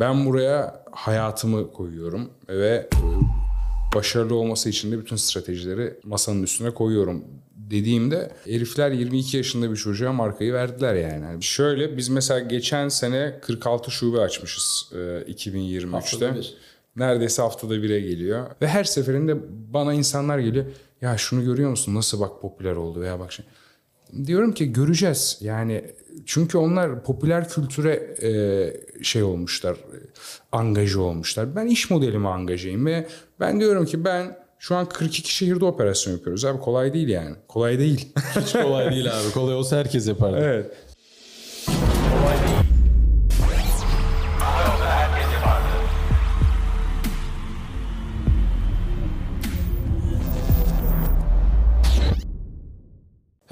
Ben buraya hayatımı koyuyorum ve başarılı olması için de bütün stratejileri masanın üstüne koyuyorum dediğimde herifler 22 yaşında bir çocuğa markayı verdiler yani. Şöyle biz mesela geçen sene 46 şube açmışız e, 2023'te. Haftada bir. Neredeyse haftada bire geliyor. Ve her seferinde bana insanlar geliyor. Ya şunu görüyor musun nasıl bak popüler oldu veya bak şey. Diyorum ki göreceğiz. Yani çünkü onlar popüler kültüre e, şey olmuşlar, e, angaje olmuşlar. Ben iş modelime angajeyim ve ben diyorum ki ben şu an 42 şehirde operasyon yapıyoruz. Abi kolay değil yani. Kolay değil. Hiç kolay değil abi. Kolay olsa herkes yapardı. evet.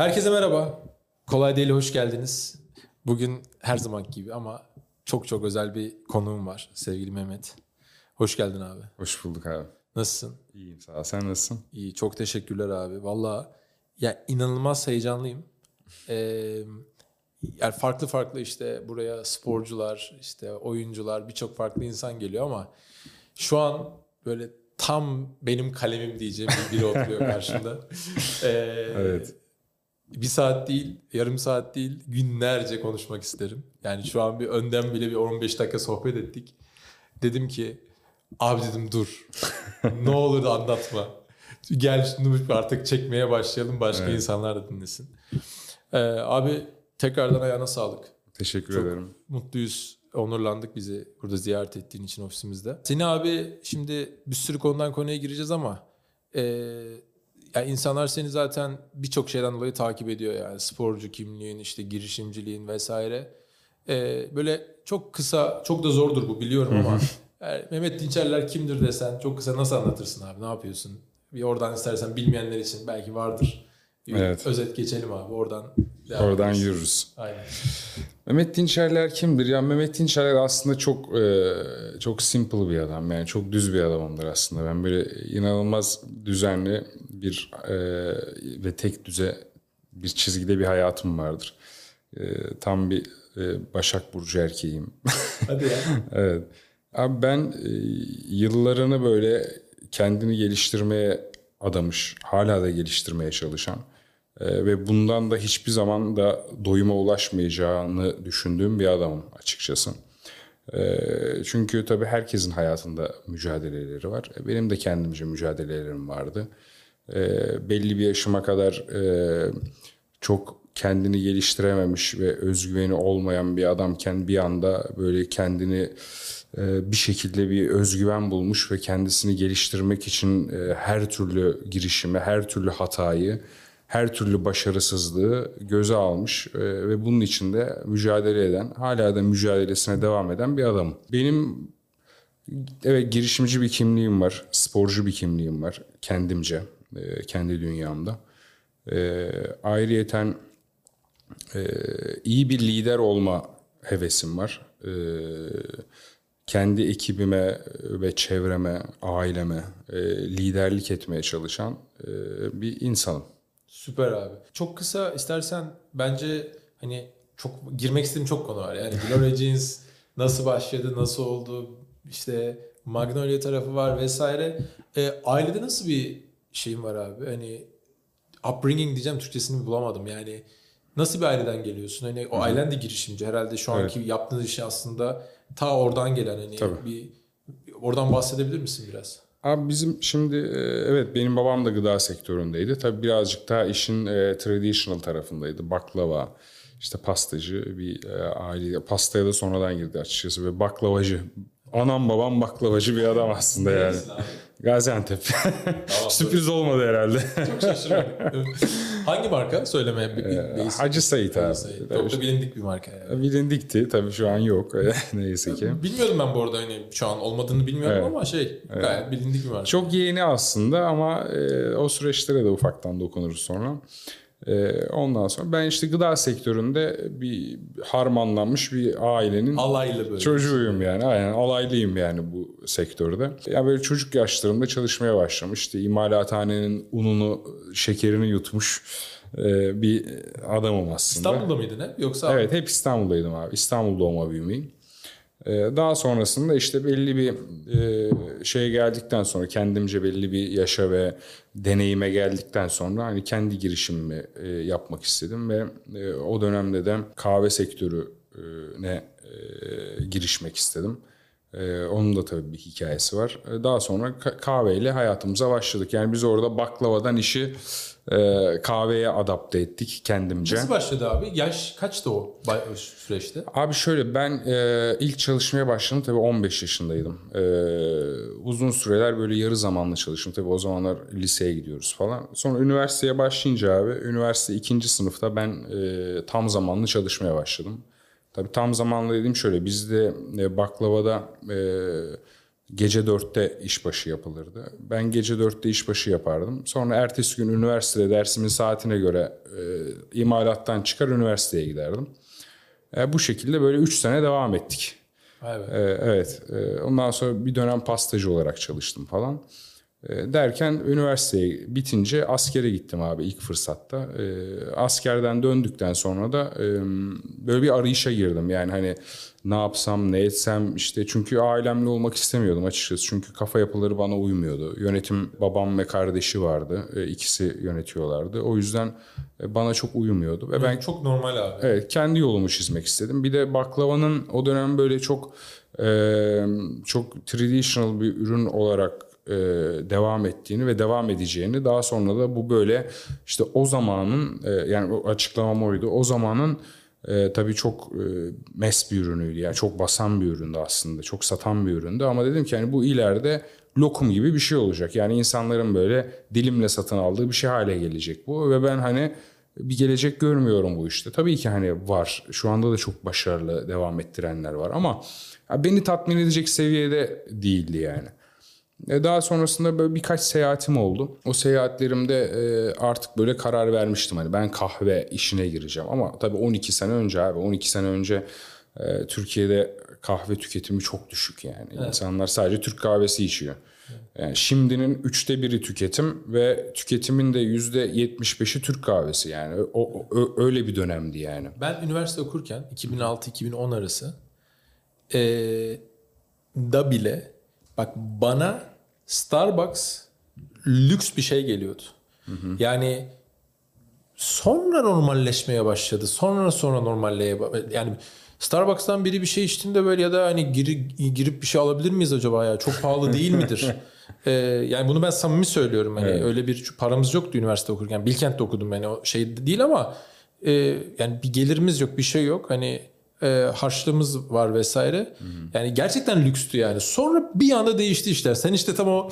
Herkese merhaba. Kolay Değil'e hoş geldiniz. Bugün her zaman gibi ama çok çok özel bir konuğum var sevgili Mehmet. Hoş geldin abi. Hoş bulduk abi. Nasılsın? İyiyim sağ ol. Sen nasılsın? İyi. Çok teşekkürler abi. Valla ya inanılmaz heyecanlıyım. Ee, yani farklı farklı işte buraya sporcular, işte oyuncular, birçok farklı insan geliyor ama şu an böyle tam benim kalemim diyeceğim bir biri oturuyor karşımda. Ee, Evet. Bir saat değil, yarım saat değil, günlerce konuşmak isterim. Yani şu an bir önden bile bir 15 dakika sohbet ettik. Dedim ki, abi dedim dur. ne olur da anlatma. Gel şunu artık çekmeye başlayalım, başka Evet. insanlar da dinlesin. Ee, abi tekrardan ayağına sağlık. Teşekkür Çok ederim. mutluyuz, onurlandık bizi burada ziyaret ettiğin için ofisimizde. Seni abi şimdi bir sürü konudan konuya gireceğiz ama e, yani insanlar seni zaten birçok şeyden dolayı takip ediyor yani sporcu kimliğin, işte girişimciliğin vesaire. E, böyle çok kısa, çok da zordur bu biliyorum ama yani Mehmet Dinçerler kimdir desen çok kısa nasıl anlatırsın abi, ne yapıyorsun? Bir oradan istersen bilmeyenler için belki vardır. Bir Evet. özet geçelim abi oradan. Devam Oradan ederiz. yürürüz. Aynen. Mehmet Dinçerler kimdir? Ya Mehmet Dinçerler aslında çok e, çok simple bir adam. Yani çok düz bir adamımdır aslında. Ben böyle inanılmaz düzenli bir e, ve tek düze bir çizgide bir hayatım vardır. E, tam bir e, Başak Burcu erkeğim. Hadi ya. Evet. Abi ben e, yıllarını böyle kendini geliştirmeye adamış, hala da geliştirmeye çalışan e, ve bundan da hiçbir zaman da doyuma ulaşmayacağını düşündüğüm bir adamım açıkçası. E, çünkü tabii herkesin hayatında mücadeleleri var. E, Benim de kendimce mücadelelerim vardı. E, belli bir yaşıma kadar e, çok kendini geliştirememiş ve özgüveni olmayan bir adamken bir anda böyle kendini e, bir şekilde bir özgüven bulmuş ve kendisini geliştirmek için her türlü girişimi, her türlü hatayı, her türlü başarısızlığı göze almış e, ve bunun için de mücadele eden, hala da mücadelesine devam eden bir adam. Benim Evet girişimci bir kimliğim var, sporcu bir kimliğim var kendimce, e, kendi dünyamda. E, ayrıyeten iyi bir lider olma hevesim var. Kendi ekibime ve çevreme, aileme liderlik etmeye çalışan bir insanım. Süper abi. Çok kısa istersen bence hani çok girmek istediğim çok konu var. Yani Gloria Jeans nasıl başladı, nasıl oldu, işte Magnolia tarafı var vesaire. E, ailede nasıl bir şeyin var abi? Hani upbringing diyeceğim Türkçesini bulamadım. Yani nasıl bir aileden geliyorsun? Hani o ailen de girişimci herhalde şu anki yaptığınız iş aslında ta oradan gelen hani Tabii. bir oradan bahsedebilir misin biraz? Abi bizim şimdi e, evet benim babam da gıda sektöründeydi. Tabii birazcık daha işin e, traditional tarafındaydı. Baklava, işte pastacı bir e, aile. Pastaya da sonradan girdi açıkçası ve baklavacı. Anam babam baklavacı bir adam aslında yani. Gaziantep. Sürpriz olmadı herhalde. Çok şaşırmadım. Hangi marka? Bir isim. Hacı Sait abi. Çok da bilindik bir marka yani. Bilindikti tabii şu an yok neyse ki. Bilmiyordum ben bu arada hani şu an olmadığını bilmiyordum Evet. ama şey gayet bilindik bir marka. Çok yeni aslında ama e, o süreçlere de ufaktan dokunuruz sonra. E, ondan sonra ben işte gıda sektöründe bir harmanlanmış bir ailenin Alaylı böyle. çocuğuyum yani. Aynen alaylıyım yani bu sektörde. Ya böyle çocuk yaşlarımda çalışmaya başlamış. İşte imalathanenin ununu, şekerini yutmuş e, bir adamım aslında. İstanbul'da mıydın hep yoksa? Evet hep İstanbul'daydım abi. İstanbul doğma büyümeyim. Ee, daha sonrasında işte belli bir e, şeye geldikten sonra kendimce belli bir yaşa ve deneyime geldikten sonra hani kendi girişimimi e, yapmak istedim ve e, o dönemde de kahve sektörüne girişmek istedim. Onun da tabii bir hikayesi var. Daha sonra ka- kahveyle hayatımıza başladık. Yani biz orada baklavadan işi kahveye adapte ettik kendimce. Nasıl başladı abi? Yaş kaçtı o süreçte? Abi şöyle ben e, ilk çalışmaya başladım tabii 15 yaşındaydım. E, uzun süreler böyle yarı zamanlı çalıştım. Tabii o zamanlar liseye gidiyoruz falan. Sonra üniversiteye başlayınca abi üniversite ikinci sınıfta ben e, tam zamanlı çalışmaya başladım. Tabii tam zamanlı dediğim şöyle bizde e, baklavada e, gece dörtte işbaşı yapılırdı. Ben gece dörtte işbaşı yapardım. Sonra ertesi gün üniversitede dersimin saatine göre e, imalattan çıkar üniversiteye giderdim. E, bu şekilde böyle 3 sene devam ettik. Be. E, evet. E, ondan sonra bir dönem pastacı olarak çalıştım falan. E, derken üniversiteye bitince askere gittim abi ilk fırsatta. E, askerden döndükten sonra da e, böyle bir arayışa girdim. Yani hani ne yapsam ne etsem işte çünkü ailemle olmak istemiyordum açıkçası. Çünkü kafa yapıları bana uymuyordu. Yönetim babam ve kardeşi vardı. E, ikisi yönetiyorlardı. O yüzden e, bana çok uymuyordu. Ve ben çok normal abi. Evet kendi yolumu çizmek istedim. Bir de baklavanın o dönem böyle çok e, çok traditional bir ürün olarak e, devam ettiğini ve devam edeceğini daha sonra da bu böyle işte o zamanın e, yani açıklamam oydu. O zamanın e, tabii çok e, mes bir ürünüydü. Yani çok basan bir üründü aslında. Çok satan bir üründü ama dedim ki yani bu ileride lokum gibi bir şey olacak. Yani insanların böyle dilimle satın aldığı bir şey hale gelecek bu ve ben hani bir gelecek görmüyorum bu işte. Tabii ki hani var. Şu anda da çok başarılı devam ettirenler var ama beni tatmin edecek seviyede değildi yani. E, Daha sonrasında böyle birkaç seyahatim oldu. O seyahatlerimde e, artık böyle karar vermiştim. Hani ben kahve işine gireceğim. Ama tabii 12 sene önce abi 12 sene önce e, Türkiye'de kahve tüketimi çok düşük yani. İnsanlar sadece Türk kahvesi içiyor. Yani şimdinin üçte biri tüketim ve tüketimin de yüzde 75'i Türk kahvesi yani. O, o- öyle bir dönemdi yani. Ben üniversite okurken 2006-2010 arası eee, da bile bak bana Starbucks lüks bir şey geliyordu. Yani sonra normalleşmeye başladı. Sonra sonra normalleye ba- yani Starbucks'tan biri bir şey içtiğinde böyle ya da hani giri, girip bir şey alabilir miyiz acaba ya? Çok pahalı değil midir? Ee, yani bunu ben samimi söylüyorum. Hani öyle bir paramız yoktu üniversite okurken. Bilkent'te okudum yani o şey değil ama e, yani bir gelirimiz yok, bir şey yok. Hani e, harçlığımız var vesaire. Yani gerçekten lükstü yani. Sonra bir anda değişti işler. Sen işte tam o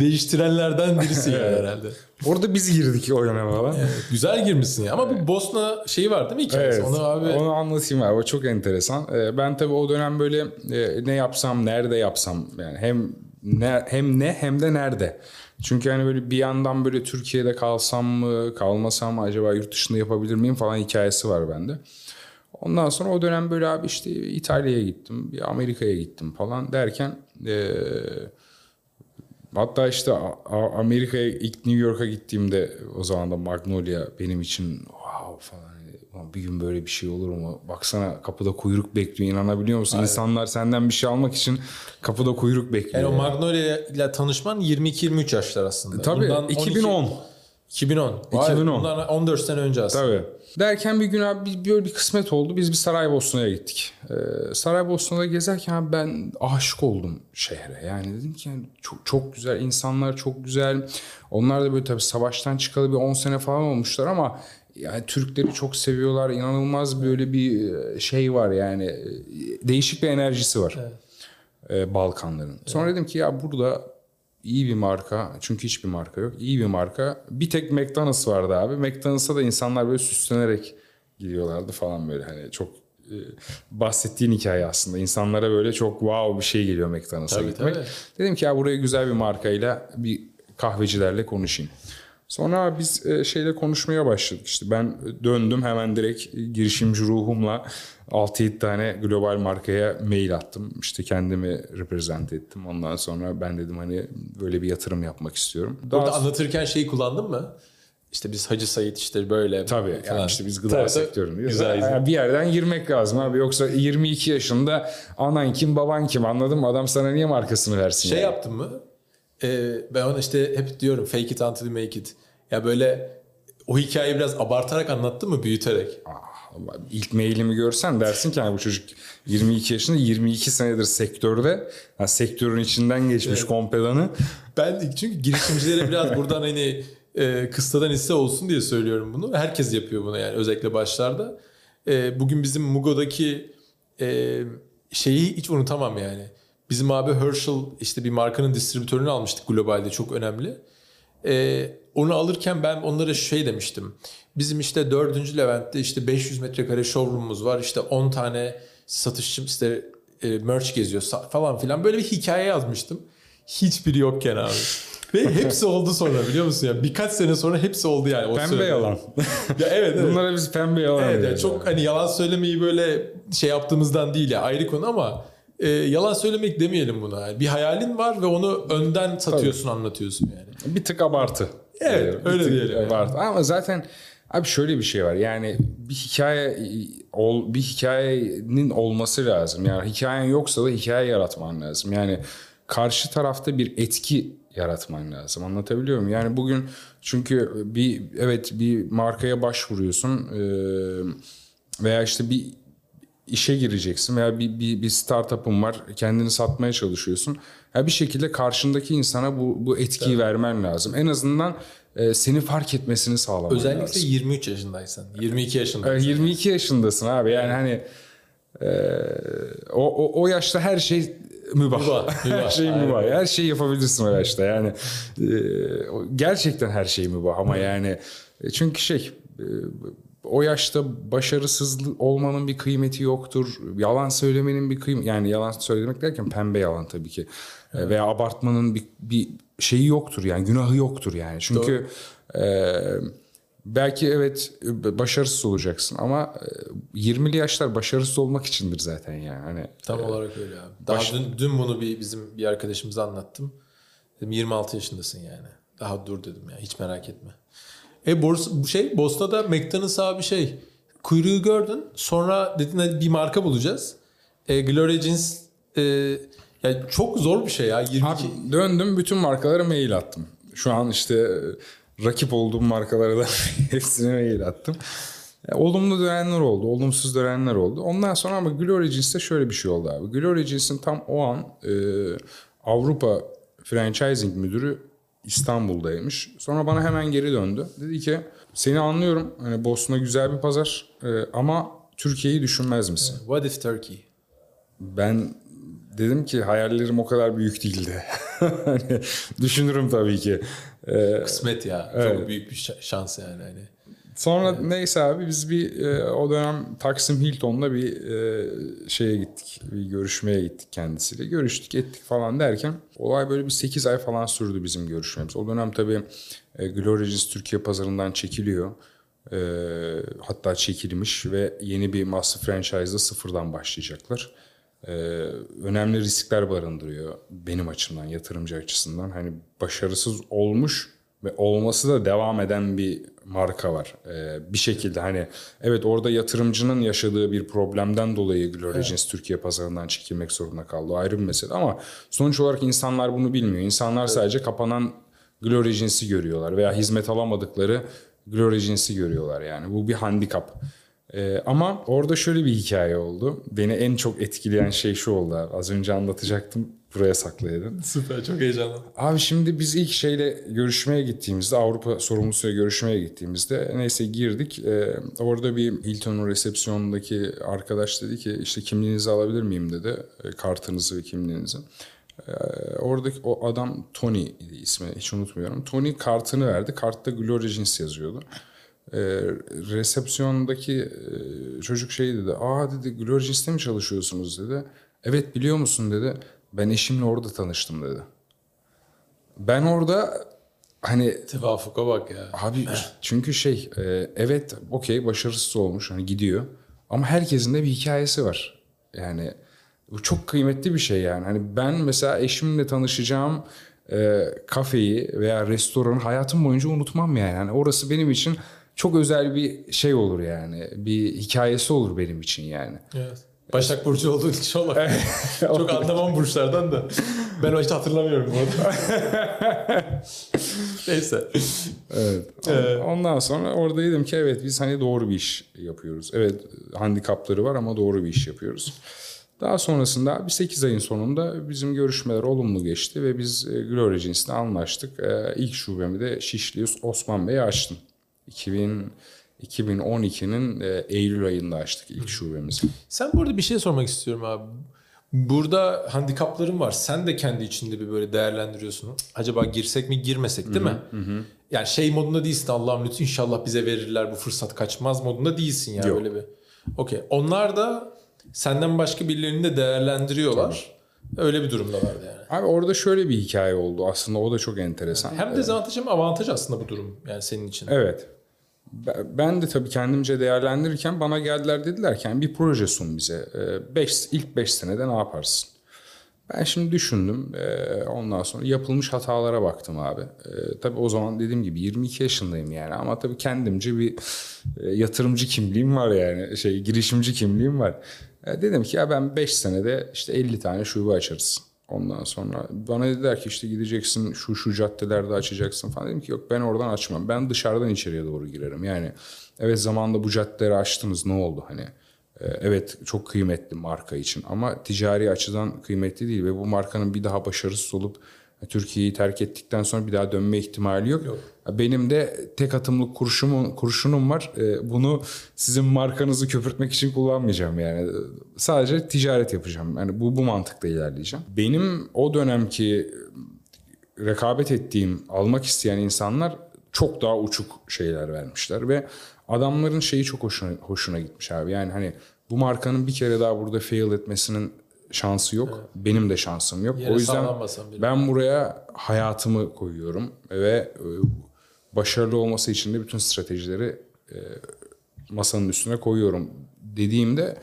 değiştirenlerden birisin yani herhalde. Orada biz girdik o döneme falan. Güzel girmişsin ya. Ama bir Bosna şeyi var değil mi hikayesi? Evet, Onu abi onu anlatayım abi. O çok enteresan. Ee, Ben tabii o dönem böyle e, ne yapsam, nerede yapsam yani hem ne hem ne hem de nerede. Çünkü hani böyle bir yandan böyle Türkiye'de kalsam mı, kalmasam mı acaba yurt dışında yapabilir miyim falan hikayesi var bende. Ondan sonra o dönem böyle abi işte İtalya'ya gittim, bir Amerika'ya gittim falan derken e, Hatta işte Amerika'ya ilk New York'a gittiğimde o zaman da Magnolia benim için wow falan. Hani, "Ulan Bir gün böyle bir şey olur mu? Baksana kapıda kuyruk bekliyor. inanabiliyor musun? İnsanlar senden bir şey almak için kapıda kuyruk bekliyor. yani o Magnolia ile tanışman 22-23 yaşlar aslında. Tabii, Bundan 12 2010. 2010. Vay, 2010. Bundan 14 sene önce aslında. Tabii. Derken bir gün abi bir- böyle bir kısmet oldu. Biz bir Saraybosna'ya gittik. Ee, Saraybosna'da gezerken ben aşık oldum şehre. Yani dedim ki yani çok, çok güzel insanlar çok güzel. Onlar da böyle tabii savaştan çıkalı bir 10 sene falan olmuşlar ama yani Türkleri çok seviyorlar. İnanılmaz böyle bir e, şey var yani e, değişik bir enerjisi var. e, Balkanların. Sonra dedim ki ya burada iyi bir marka çünkü hiçbir marka yok. İyi bir marka. Bir tek McDonald's vardı abi. McDonald's'a da insanlar böyle süslenerek gidiyorlardı falan böyle hani çok e, bahsettiğin hikaye aslında. İnsanlara böyle çok wow bir şey geliyor McDonald's'a Tabii, gitmek. tabii. Dedim ki ya buraya güzel bir markayla bir kahvecilerle konuşayım. Sonra biz e, şeyle konuşmaya başladık işte. Ben döndüm hemen direkt girişimci ruhumla 6-7 tane global markaya mail attım. İşte kendimi represent ettim. Ondan sonra ben dedim hani böyle bir yatırım yapmak istiyorum. Daha Burada anlatırken şeyi kullandın mı? işte biz Hacı Sayit işte böyle Tabii falan. yani işte biz gıda Tabii, sektöründeyiz. Güzel, güzel. Bir yerden girmek lazım abi. Yoksa 22 yaşında anan kim baban kim anladın mı? Adam sana niye markasını versin? Şey yani? yaptın mı? Ee, ben ona işte hep diyorum fake it until you make it. Ya böyle o hikayeyi biraz abartarak anlattın mı büyüterek? Allah, İlk mailimi görsen dersin ki hani bu çocuk 22 yaşında 22 senedir sektörde. Yani sektörün içinden geçmiş kompedanı. Ben çünkü girişimcilere biraz buradan hani e, kıstadan hisse olsun diye söylüyorum bunu. Herkes yapıyor bunu yani özellikle başlarda. E, bugün bizim Mugo'daki e, şeyi hiç unutamam yani. Bizim abi Herschel işte bir markanın distribütörünü almıştık globalde çok önemli. E, onu alırken ben onlara şey demiştim. Bizim işte 4. Levent'te işte 500 metrekare showroom'umuz var. İşte 10 tane satışçı işte e, merch geziyor falan filan. Böyle bir hikaye yazmıştım. Hiçbiri yokken abi. Ve hepsi oldu sonra biliyor musun ya? Birkaç sene sonra hepsi oldu yani. O Pembe sırada. yalan. Ya evet evet. Bunlara biz pembe yalan Evet, yani çok hani yalan söylemeyi böyle şey yaptığımızdan değil ya ayrı konu ama e, yalan söylemek demeyelim buna. Yani bir hayalin var ve onu önden satıyorsun, anlatıyorsun yani. Bir tık abartı. Evet, Bir öyle diyelim yani. Abartı. Ama zaten abi şöyle bir şey var. Yani bir hikaye ol, bir hikayenin olması lazım. Yani hikayen yoksa da hikaye yaratman lazım. Yani karşı tarafta bir etki yaratman lazım. Anlatabiliyor muyum? Yani bugün çünkü bir evet bir markaya başvuruyorsun veya işte bir işe gireceksin veya bir, bir, bir startup'ın var kendini satmaya çalışıyorsun. Ya bir şekilde karşındaki insana bu, bu etkiyi vermen lazım. En azından e, seni fark etmesini sağlaman Özellikle lazım. 23 yaşındaysan, 22 E, yaşındaysan. 22 yaşındasın abi yani hani e, o, o, o yaşta her şey mübah. Mübah, mübah. her şey Aynen. mübah. Her şeyi yapabilirsin o yaşta yani. e, gerçekten her şey mübah ama yani e, çünkü şey e, o yaşta başarısız olmanın bir kıymeti yoktur. Yalan söylemenin bir kıymeti yani yalan söylemek derken pembe yalan tabii ki. E, Veya abartmanın bir, bir şeyi yoktur yani günahı yoktur yani. Çünkü e, belki evet e, başarısız olacaksın ama e, 20'li yaşlar başarısız olmak içindir zaten yani. Hani Tam olarak öyle abi. Daha baş- dün, dün bunu bir bizim bir arkadaşımıza anlattım. Dedim 26 yaşındasın yani. Daha dur dedim ya hiç merak etme. E borsa, bu şey Bosna'da McDonald's abi şey kuyruğu gördün. Sonra dedin hadi bir marka bulacağız. E, Gloria Jeans e, yani çok zor bir şey ya. 22 Abi döndüm bütün markalara mail attım. Şu an işte e, rakip olduğum markalara da hepsine mail attım. E, olumlu dönenler oldu, olumsuz dönenler oldu. Ondan sonra ama Glory Jeans'te şöyle bir şey oldu abi. Glory Jeans'in tam o an e, Avrupa Franchising Müdürü İstanbul'daymış. Sonra bana hemen geri döndü. Dedi ki seni anlıyorum. Hani Bosna güzel bir pazar e, ama Türkiye'yi düşünmez misin? What if Turkey? Ben dedim ki hayallerim o kadar büyük değildi. hani düşünürüm tabii ki. Ee, Kısmet ya. Evet. Çok büyük bir şa- şans yani. Hani. Sonra neyse abi biz bir e, o dönem Taksim Hilton'da bir e, şeye gittik. Bir görüşmeye gittik kendisiyle. Görüştük ettik falan derken olay böyle bir 8 ay falan sürdü bizim görüşmemiz. O dönem tabii e, Glory Jeans Türkiye pazarından çekiliyor. E, hatta çekilmiş ve yeni bir master franchise'da sıfırdan başlayacaklar. Ee, önemli riskler barındırıyor benim açımdan, yatırımcı açısından. Hani başarısız olmuş ve olması da devam eden bir marka var. Ee, bir şekilde hani evet orada yatırımcının yaşadığı bir problemden dolayı Glory Jeans Türkiye pazarından çekilmek zorunda kaldı. O ayrı bir mesele ama sonuç olarak insanlar bunu bilmiyor. İnsanlar sadece kapanan Glory Jeans'i görüyorlar veya hizmet alamadıkları Glory Jeans'i görüyorlar yani. Bu bir handikap. Ee, ama orada şöyle bir hikaye oldu. Beni en çok etkileyen şey şu oldu. Az önce anlatacaktım. Buraya saklayadım. Süper çok heyecanlı. Abi şimdi biz ilk şeyle görüşmeye gittiğimizde Avrupa sorumlusuyla görüşmeye gittiğimizde neyse girdik. Ee, orada bir Hilton'un resepsiyonundaki arkadaş dedi ki işte kimliğinizi alabilir miyim dedi. E, kartınızı ve kimliğinizi. Ee, oradaki o adam Tony idi ismi hiç unutmuyorum. Tony kartını verdi. Kartta Glory Jeans yazıyordu. Ee, resepsiyondaki e, çocuk şey dedi. Aa dedi Glory Jeans'te mi çalışıyorsunuz dedi. Evet biliyor musun dedi. Ben eşimle orada tanıştım dedi. Ben orada hani Tevafuka bak ya. abi çünkü şey e, evet okey başarısız olmuş hani gidiyor. Ama herkesin de bir hikayesi var. Yani bu çok kıymetli bir şey yani. Hani ben mesela eşimle tanışacağım e, kafeyi veya restoranı hayatım boyunca unutmam yani. yani. Orası benim için çok özel bir şey olur yani. Bir hikayesi olur benim için yani. Evet. Başak Burcu olduğu için olabilir. Çok anlamam burçlardan da. Ben o hiç hatırlamıyorum bu arada. Neyse. Evet. Ondan sonra orada dedim ki evet biz hani doğru bir iş yapıyoruz. Evet handikapları var ama doğru bir iş yapıyoruz. Daha sonrasında bir 8 ayın sonunda bizim görüşmeler olumlu geçti ve biz e, Gloria Jeans'le anlaştık. E, İlk şubemi de Şişli Osman Bey'e açtım. 2000 2012'nin e, Eylül ayında açtık ilk şubemizi. Sen burada bir şey sormak istiyorum abi. Burada handikapların var. Sen de kendi içinde bir böyle değerlendiriyorsun. Acaba girsek mi girmesek değil mi? Yani şey modunda değilsin Allah'ım lütfen inşallah bize verirler bu fırsat kaçmaz modunda değilsin ya Yok. öyle bir. Okey. Onlar da senden başka birilerini de değerlendiriyorlar. Öyle bir durumdalardı yani. Abi orada şöyle bir hikaye oldu aslında o da çok enteresan. Hem dezavantaj hem avantaj aslında bu durum yani senin için. Evet. Be- Ben de tabii kendimce değerlendirirken bana geldiler dediler ki "Yani bir proje sun bize. Ee, Beş, ilk 5 senede ne yaparsın? Ben şimdi düşündüm. Ee, Ondan sonra yapılmış hatalara baktım abi. Ee, Tabii o zaman dediğim gibi 22 yaşındayım yani. Ama tabii kendimce bir e, yatırımcı kimliğim var yani. Şey girişimci kimliğim var. Dedim ki ya ben 5 senede işte 50 tane şube açarız. Ondan sonra bana dediler ki işte gideceksin şu şu caddelerde açacaksın falan. Dedim ki yok ben oradan açmam. Ben dışarıdan içeriye doğru girerim. Yani evet zamanında bu caddeleri açtınız ne oldu hani. Ee, Evet çok kıymetli marka için ama ticari açıdan kıymetli değil ve bu markanın bir daha başarısız olup Türkiye'yi terk ettikten sonra bir daha dönme ihtimali yok. Benim de tek atımlık kurşunum, kurşunum var. Ee, Bunu sizin markanızı köpürtmek için kullanmayacağım yani. Sadece ticaret yapacağım. Yani bu bu mantıkla ilerleyeceğim. Benim o dönemki rekabet ettiğim, almak isteyen insanlar çok daha uçuk şeyler vermişler ve adamların şeyi çok hoşuna, hoşuna gitmiş abi. Yani hani bu markanın bir kere daha burada fail etmesinin şansı yok. Benim de şansım yok. Yere o yüzden ben buraya hayatımı koyuyorum ve e, başarılı olması için de bütün stratejileri e, masanın üstüne koyuyorum dediğimde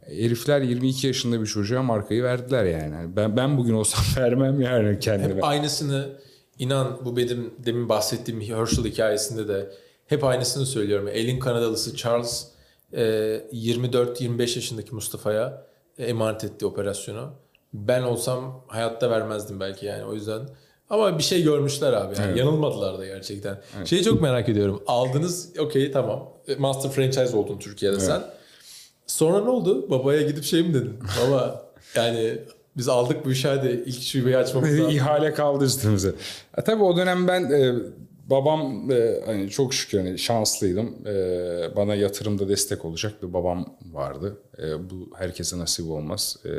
herifler 22 yaşında bir çocuğa markayı verdiler yani. Hani Ben ben bugün olsam vermem yani kendime. Hep aynısını inan bu benim demin bahsettiğim Herschel hikayesinde de hep aynısını söylüyorum. Elin Kanadalısı Charles e, 24-25 yaşındaki Mustafa'ya emanet etti operasyonu. Ben olsam hayatta vermezdim belki yani o yüzden. Ama bir şey görmüşler abi yani yanılmadılar da gerçekten. Şeyi çok merak ediyorum. Aldınız okey tamam. E, Master franchise oldun Türkiye'de sen. Sonra ne oldu? Babaya gidip şey mi dedin? Baba yani biz aldık bu işi hadi ilk şubeyi açmamız lazım. ihale kaldı üstümüze. E, tabii o dönem ben e, babam e, hani çok şükür hani şanslıydım. E, bana yatırımda destek olacak bir babam vardı. E, bu herkese nasip olmaz. E,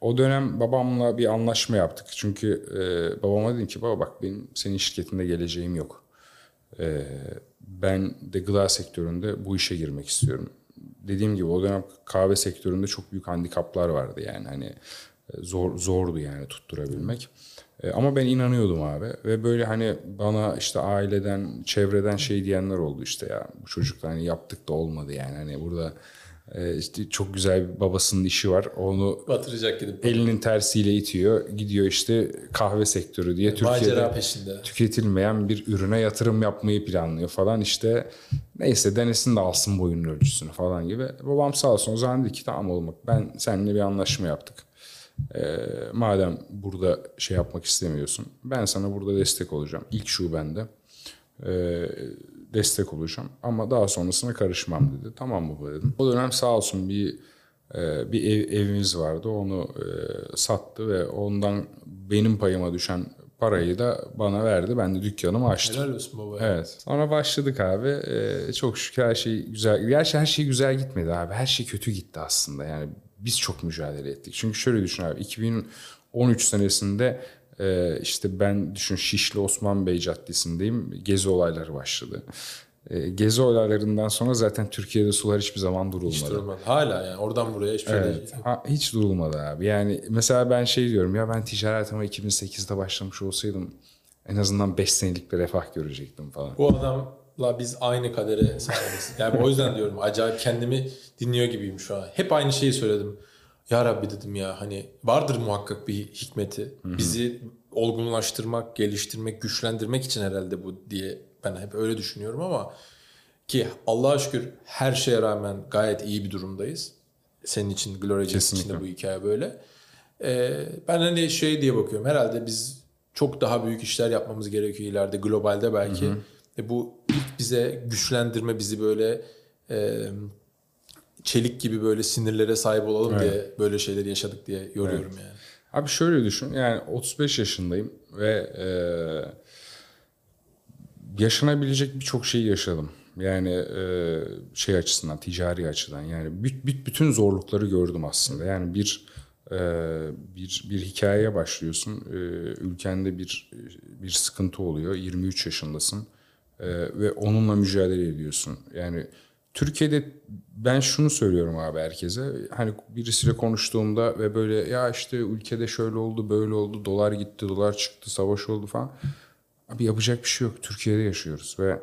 o dönem babamla bir anlaşma yaptık. Çünkü e, babama dedim ki baba bak benim senin şirketinde geleceğim yok. E, ben de gıda sektöründe bu işe girmek istiyorum. Dediğim gibi o dönem kahve sektöründe çok büyük handikaplar vardı yani hani zor zordu yani tutturabilmek. E, Ama ben inanıyordum abi ve böyle hani bana işte aileden, çevreden şey diyenler oldu işte ya bu çocukla hani yaptık da olmadı yani hani burada e, işte çok güzel bir babasının işi var onu Batıracak gidip. elinin tersiyle itiyor gidiyor işte kahve sektörü diye Macera Türkiye'de peşinde. tüketilmeyen bir ürüne yatırım yapmayı planlıyor falan işte neyse denesin de alsın boyunun ölçüsünü falan gibi. Babam sağ olsun o zaman dedi ki tamam oğlum ben seninle bir anlaşma yaptık. Ee, madem burada şey yapmak istemiyorsun ben sana burada destek olacağım. İlk şubende ee, destek olacağım ama daha sonrasına karışmam dedi. Tamam baba dedim. O dönem sağ olsun bir e, bir ev, evimiz vardı. Onu e, sattı ve ondan benim payıma düşen parayı da bana verdi. Ben de dükkanımı açtım. Helal olsun baba. Evet. Sonra başladık abi. Ee, çok şükür her şey güzel. Gerçi her şey güzel gitmedi abi. Her şey kötü gitti aslında. Yani biz çok mücadele ettik. Çünkü şöyle düşün abi. 2013 senesinde e, işte ben düşün Şişli Osman Bey Caddesi'ndeyim. Gezi olayları başladı. E, gezi olaylarından sonra zaten Türkiye'de sular hiçbir zaman durulmadı. Hiç durmadı. Hala yani oradan buraya hiçbir şey Evet. değil. Ha, hiç durulmadı abi. Yani mesela ben şey diyorum ya ben ticaretime 2008'de başlamış olsaydım en azından 5 senelik bir refah görecektim falan. Bu adamla biz aynı kadere sahibiz. Yani o yüzden diyorum acayip kendimi dinliyor gibiyim şu an. Hep aynı şeyi söyledim. Ya Rabbi dedim ya hani vardır muhakkak bir hikmeti. Bizi olgunlaştırmak, geliştirmek, güçlendirmek için herhalde bu diye ben hep öyle düşünüyorum ama ki Allah'a şükür her şeye rağmen gayet iyi bir durumdayız. Senin için Jazz için de bu hikaye böyle. Ee, ben hani şey diye bakıyorum. Herhalde biz çok daha büyük işler yapmamız gerekiyor ileride globalde belki. E bu ilk bize güçlendirme bizi böyle e, çelik gibi böyle sinirlere sahip olalım diye böyle şeyleri yaşadık diye yoruyorum yani. Abi şöyle düşün yani 35 yaşındayım ve e, yaşanabilecek birçok şeyi yaşadım. Yani e, şey açısından ticari açıdan yani büt- büt- bütün zorlukları gördüm aslında. Yani bir e, bir bir hikayeye başlıyorsun. E, ülkende bir bir sıkıntı oluyor. 23 yaşındasın E, ve onunla mücadele ediyorsun. Yani Türkiye'de ben şunu söylüyorum abi herkese. Hani birisiyle konuştuğumda ve böyle ya işte ülkede şöyle oldu, böyle oldu, dolar gitti, dolar çıktı, savaş oldu falan. Abi yapacak bir şey yok. Türkiye'de yaşıyoruz ve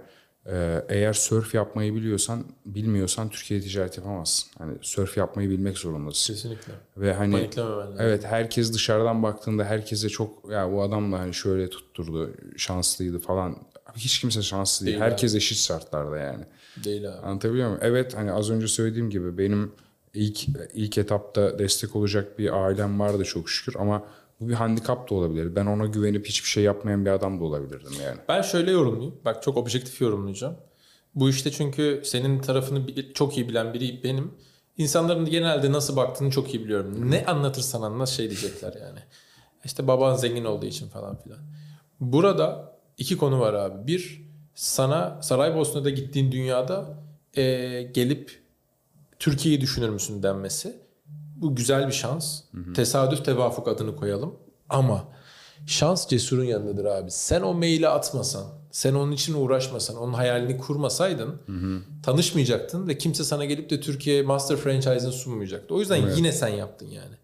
e, eğer surf yapmayı biliyorsan, bilmiyorsan Türkiye'de ticaret yapamazsın. Hani surf yapmayı bilmek zorundasın. Kesinlikle. Ve hani evet herkes dışarıdan baktığında herkese çok ya bu adam da hani şöyle tutturdu, şanslıydı falan. Abi hiç kimse şanslı değil. Değil abi. Herkes eşit şartlarda yani. Değil abi. Anlatabiliyor muyum? Evet hani az önce söylediğim gibi benim ilk ilk etapta destek olacak bir ailem vardı çok şükür ama bu bir handikap da olabilir. Ben ona güvenip hiçbir şey yapmayan bir adam da olabilirdim yani. Ben şöyle yorumlayayım. Bak çok objektif yorumlayacağım. Bu işte çünkü senin tarafını çok iyi bilen biri benim. İnsanların genelde nasıl baktığını çok iyi biliyorum. Ne anlatırsan anlat şey diyecekler yani. İşte baban zengin olduğu için falan filan. Burada iki konu var abi. Bir, sana Saraybosna'da gittiğin dünyada eee, gelip Türkiye'yi düşünür müsün denmesi. Bu güzel bir şans. Tesadüf tevafuk adını koyalım. Ama şans cesurun yanındadır abi. Sen o maili atmasan, sen onun için uğraşmasan, onun hayalini kurmasaydın tanışmayacaktın ve kimse sana gelip de Türkiye Master Franchise'ını sunmayacaktı. O yüzden yine sen yaptın yani.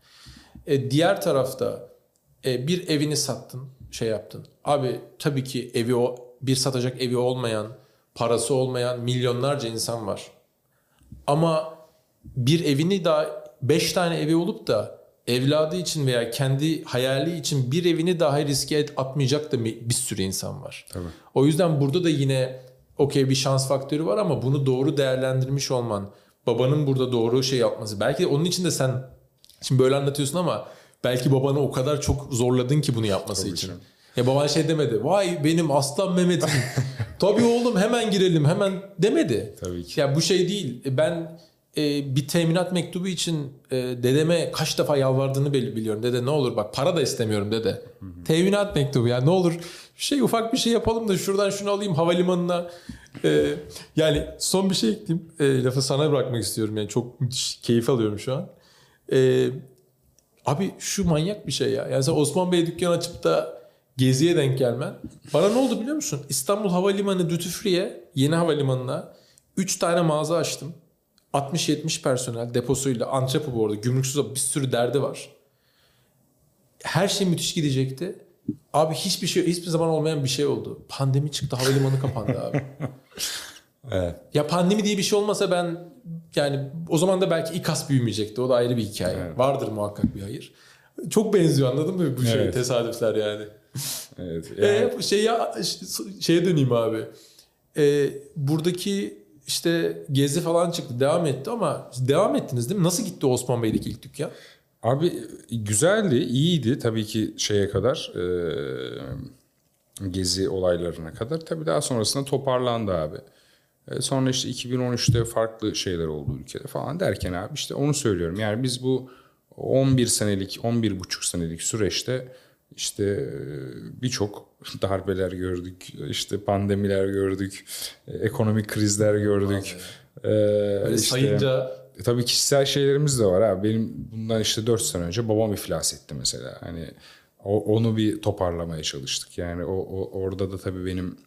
E, diğer tarafta e, bir evini sattın, şey yaptın. Abi tabii ki evi o bir satacak evi olmayan, parası olmayan milyonlarca insan var. Ama bir evini daha beş tane evi olup da evladı için veya kendi hayali için bir evini dahi riske et- atmayacak da bir sürü insan var. Tabii. O yüzden burada da yine okey bir şans faktörü var ama bunu doğru değerlendirmiş olman, babanın burada doğru şey yapması. Belki onun için de sen şimdi böyle anlatıyorsun ama belki babanı o kadar çok zorladın ki bunu yapması için. canım. Ya baban şey demedi. Vay benim aslan Mehmet'im. Tabii oğlum hemen girelim hemen demedi. Tabii ki. Ya bu şey değil. Ben e, bir teminat mektubu için e, dedeme kaç defa yalvardığını bili- biliyorum. Dede ne olur bak para da istemiyorum dede. Teminat mektubu ya ne olur şey ufak bir şey yapalım da şuradan şunu alayım havalimanına. E, yani son bir şey ekleyeyim. E, lafı sana bırakmak istiyorum yani çok müthiş keyif alıyorum şu an. E, abi şu manyak bir şey ya. Yani sen Osman Bey dükkan açıp da geziye denk gelmen. Bana ne oldu biliyor musun? İstanbul Havalimanı Duty Free'ye yeni havalimanına 3 tane mağaza açtım. 60-70 personel deposuyla antrepo bu arada gümrüksüz bir sürü derdi var. Her şey müthiş gidecekti. Abi hiçbir şey hiçbir zaman olmayan bir şey oldu. Pandemi çıktı havalimanı kapandı abi. Evet. Ya pandemi diye bir şey olmasa ben yani o zaman da belki İKAS büyümeyecekti. O da ayrı bir hikaye. Evet. Vardır muhakkak bir hayır. Çok benziyor anladın mı bu şey Evet. tesadüfler yani. Evet. Yani, E, şey ya şeye döneyim abi. E, buradaki işte gezi falan çıktı devam etti ama devam ettiniz değil mi? Nasıl gitti Osman Bey'deki ilk dükkan? Abi güzeldi, iyiydi tabii ki şeye kadar e, gezi olaylarına kadar. Tabii daha sonrasında toparlandı abi. E, sonra işte 2013'te farklı şeyler oldu ülkede falan derken abi işte onu söylüyorum. Yani biz bu 11 senelik, 11 buçuk senelik süreçte işte e, birçok darbeler gördük, işte pandemiler gördük, e, ekonomik krizler gördük. E, Böyle işte- sayınca e, tabii kişisel şeylerimiz de var abi. Benim bundan işte 4 sene önce babam iflas etti mesela. Hani o, onu bir toparlamaya çalıştık. Yani o, o orada da tabii benim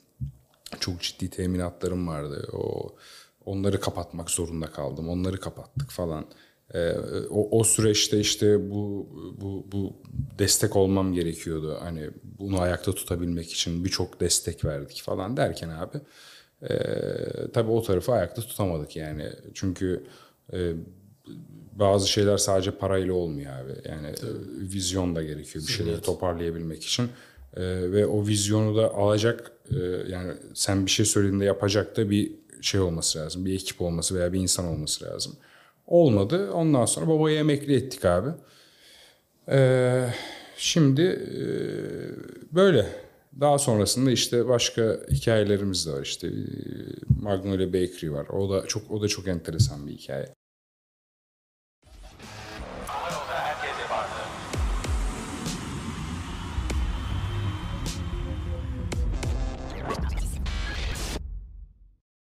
çok ciddi teminatlarım vardı. O onları kapatmak zorunda kaldım. Onları kapattık falan. Ee, o, o süreçte işte bu bu bu destek olmam gerekiyordu. Hani bunu ayakta tutabilmek için birçok destek verdik falan derken abi ee, tabii o tarafı ayakta tutamadık yani. Çünkü e, bazı şeyler sadece parayla olmuyor abi. Yani e, vizyon da gerekiyor bir şeyleri Evet. toparlayabilmek için. E, ve o vizyonu da alacak e, yani sen bir şey söylediğinde yapacak da bir şey olması lazım. Bir ekip olması veya bir insan olması lazım. Olmadı. Ondan sonra babayı emekli ettik abi. E, şimdi e, böyle. Daha sonrasında işte başka hikayelerimiz de var. İşte e, Magnolia Bakery var. O da çok o da çok enteresan bir hikaye.